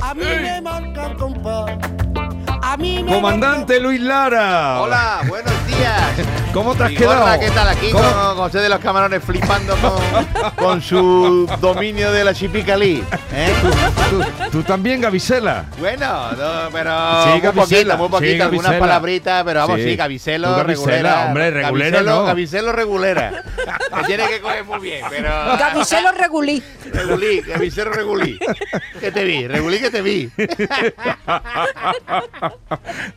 A mí me marca el compás. A mí me Comandante Luis Lara. Hola, buenos días. ¿Cómo te has Vigorra, quedado? ¿qué tal? Aquí ¿Cómo? con José de los Camarones flipando con, con su dominio de la chipicalí. ¿eh? ¿Tú, tú también, Gavisela. Bueno, no, pero Sí, muy Gavisela, poquito, muy sí, poquito, algunas Gavisela. palabritas, pero vamos, Sí. sí, Tú Gavisela, regulera. hombre, regulera Gaviselo, no. Gaviselo regulera. Me tiene que coger muy bien, pero... Gaviselo regulí. Regulí, Gaviselo regulí. Que te vi, regulí que te vi.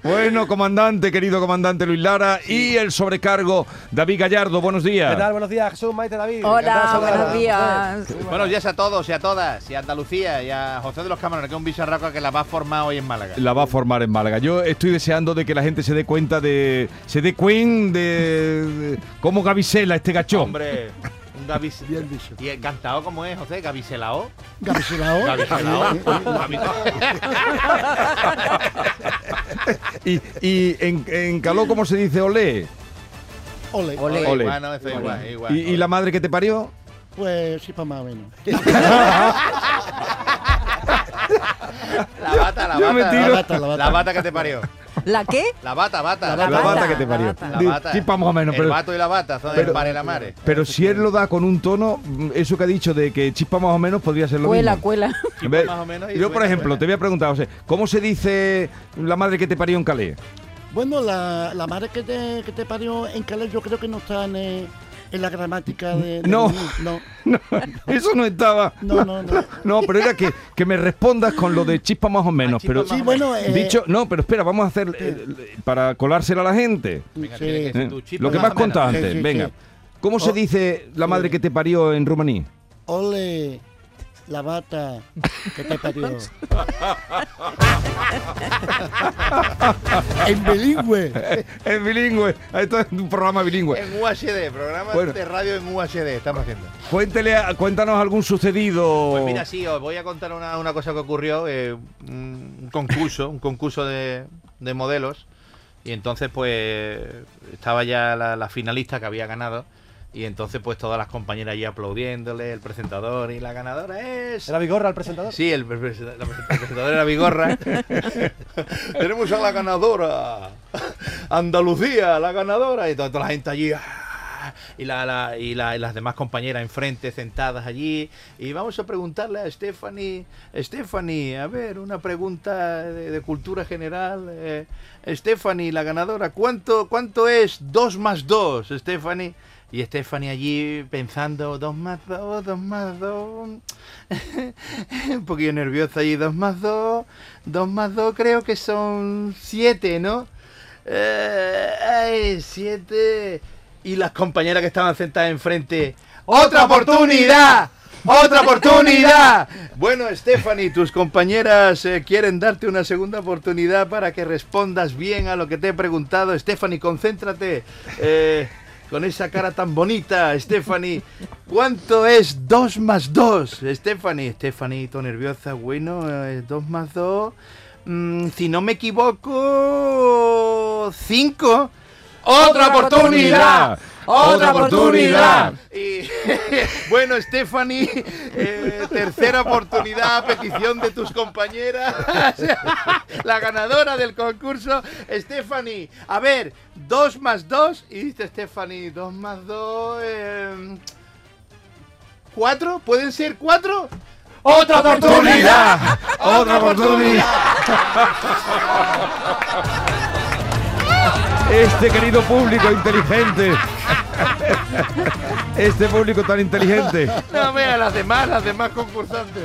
Bueno, comandante, querido comandante Luis Lara. Y el sobrecargo, David Gallardo. Buenos días. ¿Qué tal? Buenos días, Jesús, Maite, David. Hola, buenos días. Buenos días a todos y a todas, y a Andalucía, y a José de los Camarones, que es un bicharraco que la va a formar hoy en Málaga. La va a formar en Málaga. Yo estoy deseando de que la gente se dé cuenta de. Se dé cuenta de, de cómo Gavisela este gachón. Hombre, un Gavis... Bien dicho. ¿Y encantado cómo es, José? ¿Gaviselao? Gaviselao. Gaviselao. Y, y en, en caló, ¿cómo se dice olé? Ole. Ole. Ole. Igual, no, eso es igual, igual. ¿Y, y la madre que te parió? Pues sí, para más o menos. La bata, la Yo bata. La bata, la bata. la bata que te parió. ¿La qué? La bata, bata. La La bata, bata, que te la parió. bata. La bata. sí, más o menos. El Pero, vato y la bata son pero- el par y la mare. pero si él lo da con un tono, mm, eso que ha dicho de que chispa más o menos podría ser lo Cuela, mismo. cuela. Y yo, por ejemplo, te voy a preguntar, José, ¿cómo se dice la madre que te parió en Calais? Bueno, la, la madre que te, que te parió en Calais yo creo que no está en, eh, en la gramática de... de No. No, No, eso no estaba. no, no. no. No, pero era que, que me respondas con lo de chispa más o menos. chispa pero más Sí, bueno, eh, dicho, no, pero espera, vamos a hacer eh, para colársela a la gente. Venga, sí. que ¿eh? tu chispa Lo que me más menos. contado Sí, venga. sí. ¿Cómo se dice la madre que te parió en rumaní? Ole, la bata que te parió. en bilingüe. Es bilingüe. Esto es un programa bilingüe. En UHD, programa Bueno. de radio en UHD estamos haciendo. Cuéntele, a- cuéntanos algún sucedido. Pues mira, sí, os voy a contar una, una cosa que ocurrió, eh, un concurso, un concurso de, de modelos, y entonces pues estaba ya la, la finalista que había ganado, y entonces pues todas las compañeras allí aplaudiéndole, el presentador y la ganadora es... ¿Era Vigorra el presentador? Sí, el, presentador era Vigorra. Tenemos a la ganadora. Andalucía, la ganadora. Y toda, toda la gente allí. ah, Y, la, la- y, la- y las demás compañeras enfrente, sentadas allí. Y vamos a preguntarle a Stephanie. Stephanie, a ver, una pregunta de, de cultura general. eh, Stephanie, la ganadora, ¿cuánto, ¿cuánto es 2 más 2, Stephanie? Y Stephanie allí pensando, 2 más 2, 2 más 2. Un poquillo nerviosa allí, 2 más 2. 2 más 2 creo que son 7, ¿no? Eh, ay, 7. Y las compañeras que estaban sentadas enfrente. ¡Otra oportunidad! ¡Otra oportunidad! Bueno, Stephanie, tus compañeras eh, quieren darte una segunda oportunidad para que respondas bien a lo que te he preguntado. Stephanie, concéntrate. eh, con esa cara tan bonita, Stephanie. ¿Cuánto es 2 más 2? Stephanie, Stephanie, todo nerviosa. Bueno, 2 más 2. si no me equivoco, 5. ¡Otra oportunidad! ¡Otra oportunidad! Y bueno, Stephanie, eh, tercera oportunidad a petición de tus compañeras. La ganadora del concurso, Stephanie. A ver, dos más dos. Y dice Stephanie, dos más dos. eh, ¿Cuatro? ¿Pueden ser cuatro? ¡Otra oportunidad! ¡Otra oportunidad! Este querido público inteligente. Este público tan inteligente. No, mira, las demás, las demás concursantes.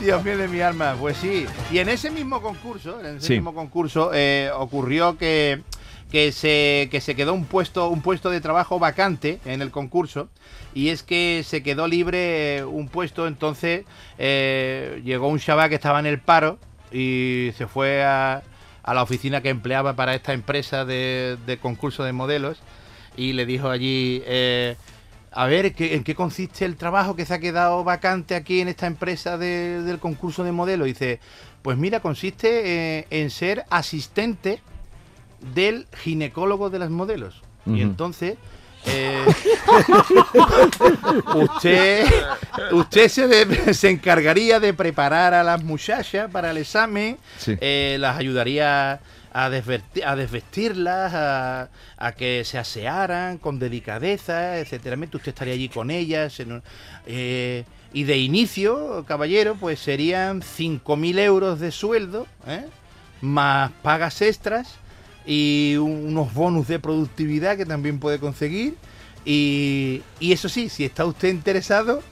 Dios mío de mi alma. Pues sí. Y en ese mismo concurso, en ese Sí. mismo concurso, eh, ocurrió que, que, se, que se quedó un puesto, un puesto de trabajo vacante en el concurso. Y es que se quedó libre eh, un puesto, entonces eh, llegó un chaval que estaba en el paro y se fue a, a la oficina que empleaba para esta empresa de, de concurso de modelos y le dijo allí, eh, a ver, ¿qué- ¿en qué consiste el trabajo que se ha quedado vacante aquí en esta empresa de- del concurso de modelos? Y dice, pues mira, consiste eh, en ser asistente del ginecólogo de las modelos. Y entonces eh, usted usted se, de- se encargaría de preparar a las muchachas para el examen, Sí. eh, las ayudaría a, desverti- a desvestirlas, a, a que se asearan con delicadeza, etcétera. Usted estaría allí con ellas. en eh, y de inicio, caballero, pues serían 5.000 euros de sueldo, ¿eh? más pagas extras y un- unos bonus de productividad que también puede conseguir. Y, y eso sí, si está usted interesado,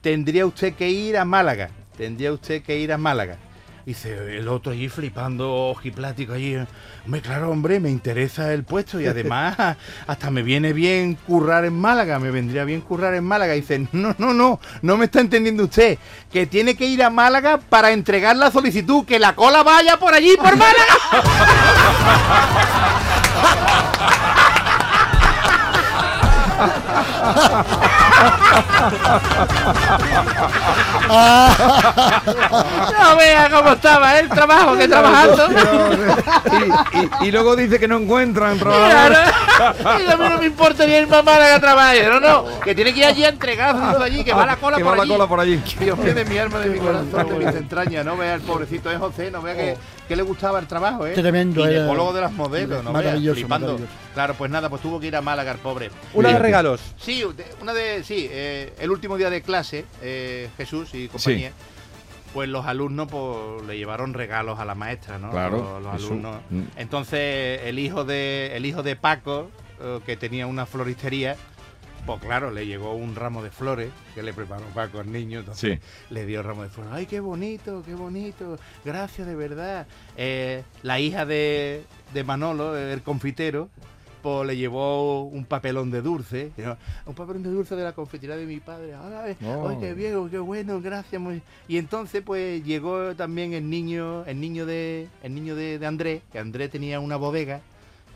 tendría usted que ir a Málaga. Tendría usted que ir a Málaga. Dice el otro allí flipando, ojiplático allí. Hombre, claro, hombre, me interesa el puesto y además hasta me viene bien currar en Málaga, me vendría bien currar en Málaga. Dice, no, no, no, no me está entendiendo usted, que tiene que ir a Málaga para entregar la solicitud, que la cola vaya por allí, por Málaga. No vea cómo estaba el trabajo que trabajando. y, y- y luego dice que no encuentran trabajadores. Y a mí no me importa ni el mamá que trabaje. No, no. Que tiene que ir allí a entregar todo allí, que va la cola que por va la allí. cola por allí. Dios mío, de mi alma, de mi corazón, de mis entrañas. No vea el pobrecito de José, no vea que, que le gustaba el trabajo, ¿eh? Tremendo, Ginecólogo de las modelos, no vea, flipando. Claro, pues nada, pues tuvo que ir a Málaga el pobre. Una de regalos. Sí, una de. Sí, eh, el último día de clase, eh, Jesús y compañía. Pues los alumnos pues, le llevaron regalos a la maestra, ¿no? Claro, Los, alumnos. Mm. Entonces, el hijo de, el hijo de Paco, eh, que tenía una floristería, pues claro, le llegó un ramo de flores que le preparó Paco al niño. Entonces Sí. le dio el ramo de flores. ¡Ay, qué bonito, qué bonito! Gracias, de verdad. Eh, la hija de, de Manolo, el confitero, le llevó un papelón de dulce. Un papelón de dulce de la confitería de mi padre. ¡Ay, Oh. ay, qué bien, qué bueno! Gracias. muy-". Y entonces, pues llegó también el niño, el niño de, el niño de, de Andrés, que Andrés tenía una bodega,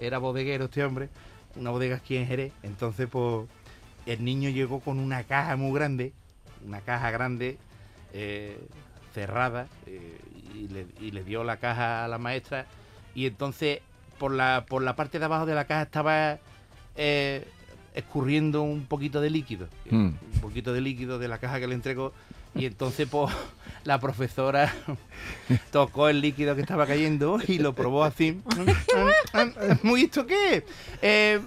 era bodeguero este hombre, una bodega aquí en Jerez. Entonces, pues el niño llegó con una caja muy grande, una caja grande, eh, cerrada, eh, y, le, y le dio la caja a la maestra. Y entonces, por la, por la parte de abajo de la caja estaba eh, escurriendo un poquito de líquido. Mm. Un poquito de líquido de la caja que le entregó. Y entonces, pues, la profesora tocó el líquido que estaba cayendo y lo probó así. ¿Muy esto qué? Eh,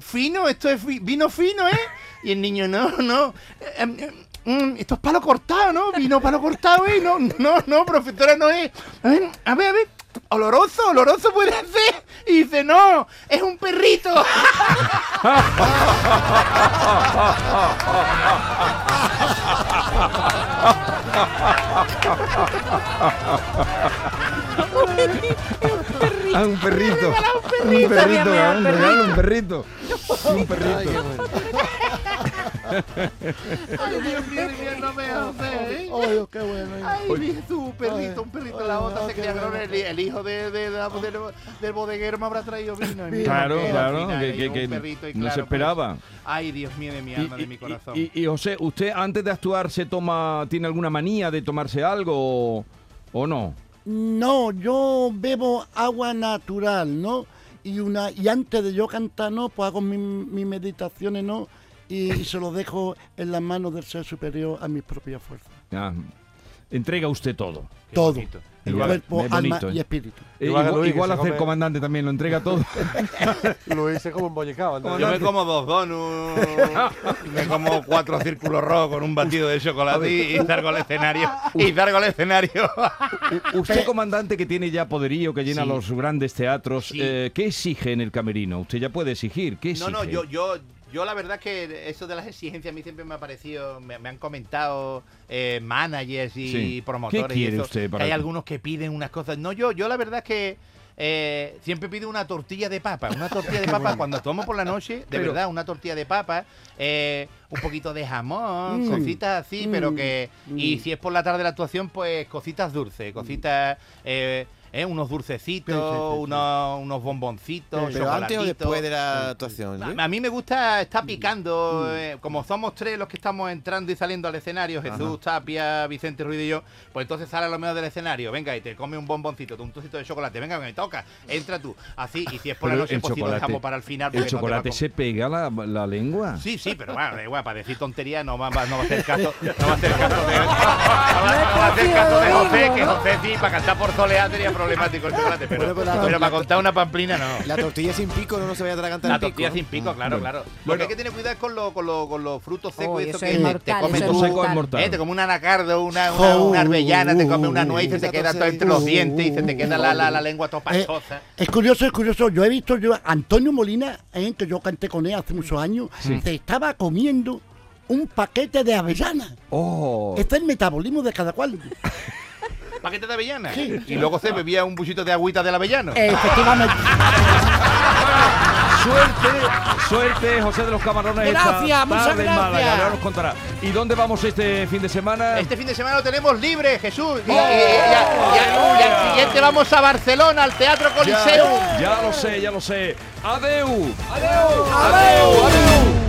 fino, esto es fi- vino fino, ¿eh? Y el niño, no, no. eh, em, em, mm, esto es palo cortado, ¿no? Vino palo cortado, ¿eh? No, no, no, profesora, no es. A ver, a ver, a ver. Oloroso, oloroso puede ser. Y dice, no, es un perrito. Ah, un perrito. Un perrito, ah, un perrito. un perrito. Un perrito. Ay, Dios mío, Dios no me hace, ¿eh? Ay, qué bueno. Ay, un perrito, un perrito. La ay, otra se bueno. el, el hijo de, de- de la- del, del bodeguero me habrá traído vino. Y mira, Claro, claro, final que, no claro, se pues, esperaba. ay, Dios mío de mi Y, alma, de mi corazón. y- y, José, ¿usted antes de actuar se toma, tiene alguna manía de tomarse algo o, o no? No, yo bebo agua natural, ¿no? Y una y antes de yo cantar, ¿no? Pues hago mi- mis meditaciones, ¿no? Y, y se lo dejo en las manos del ser superior a mis propias fuerzas. Ah, entrega usted todo. Qué Todo. bonito. En Igual, cuerpo, alma y ¿eh? espíritu. Eh, Igual igual igual se hace el come- comandante también, lo entrega todo. Lo hice como embollicado. ¿no? Yo me como dos donuts, me como cuatro círculos rojos con un batido de chocolate y, y salgo al escenario. Y salgo al escenario. Usted, comandante, que tiene ya poderío, que llena Sí. los grandes teatros, Sí. eh, ¿qué exige en el camerino? Usted ya puede exigir, ¿qué exige? No, no, yo, yo, yo la verdad que eso de las exigencias a mí siempre me ha parecido, me, me han comentado eh, managers y Sí. promotores. ¿Qué y quiere eso, usted para que hay algunos que piden unas cosas. No, yo, yo la verdad que eh, siempre pido una tortilla de papa. Una tortilla de papa cuando tomo por la noche, de Pero- verdad, una tortilla de papa. eh, un poquito de jamón, Mm. cositas así, pero Mm. que... Y si es por la tarde la actuación, pues cositas dulces, cositas... eh, eh, unos dulcecitos, Sí, sí, sí, sí. Unos, unos bomboncitos, Sí. Pero antes o después de la actuación. ¿sí? A mí me gusta estar picando, eh, como somos tres los que estamos entrando y saliendo al escenario, Jesús, Tapia, Vicente Ruiz y yo, pues entonces sale a lo mejor del escenario, venga y te come un bomboncito, un trocito de chocolate, venga, me toca, entra tú, así, y si es por la Pero noche, el pues si lo dejamos para el final. El no chocolate se pega la, la lengua. Sí, sí, pero bueno, da igual, para decir tonterías no va, va- no va a hacer caso, no va a hacer caso de, no va, no va a hacer caso de José, que José sí, para cantar por soleá sería problemático el chocolate, pero, Bueno, pero la- pero para contar una pamplina no. La tortilla sin pico no, no se vaya a atragantar La pico. tortilla sin pico, claro, claro. Lo Bueno. que hay que tener cuidado es con, lo- con, lo- con los frutos secos Uy, y eso que es te- mortal, te comes tú. es seco es mortal. mortal. Eh, te come un anacardo, una, una, una arbellana, te come una nuez y se te queda todo entre los dientes y se te queda la, la, la lengua toda Eh, pastosa. es curioso, es curioso. Yo he visto yo a Antonio Molina, eh, que yo canté con él hace muchos años, se estaba comiendo un paquete de avellanas. Oh. Este es el metabolismo de cada cual. Paquete de avellana. Y luego se bebía un buchito de agüita del avellano. Efectivamente. Suerte, suerte, José de los Camarones. esta Gracias, muchas tarde en Málaga, gracias. ahora nos contará. ¿Y dónde vamos este fin de semana? Este fin de semana lo tenemos libre, Jesús. Y, y- y- y- y- y al siguiente vamos a Barcelona, al Teatro Coliseo. Ya, ya lo sé, ya lo sé. Adeu. Adeu. Adeu. Adeu.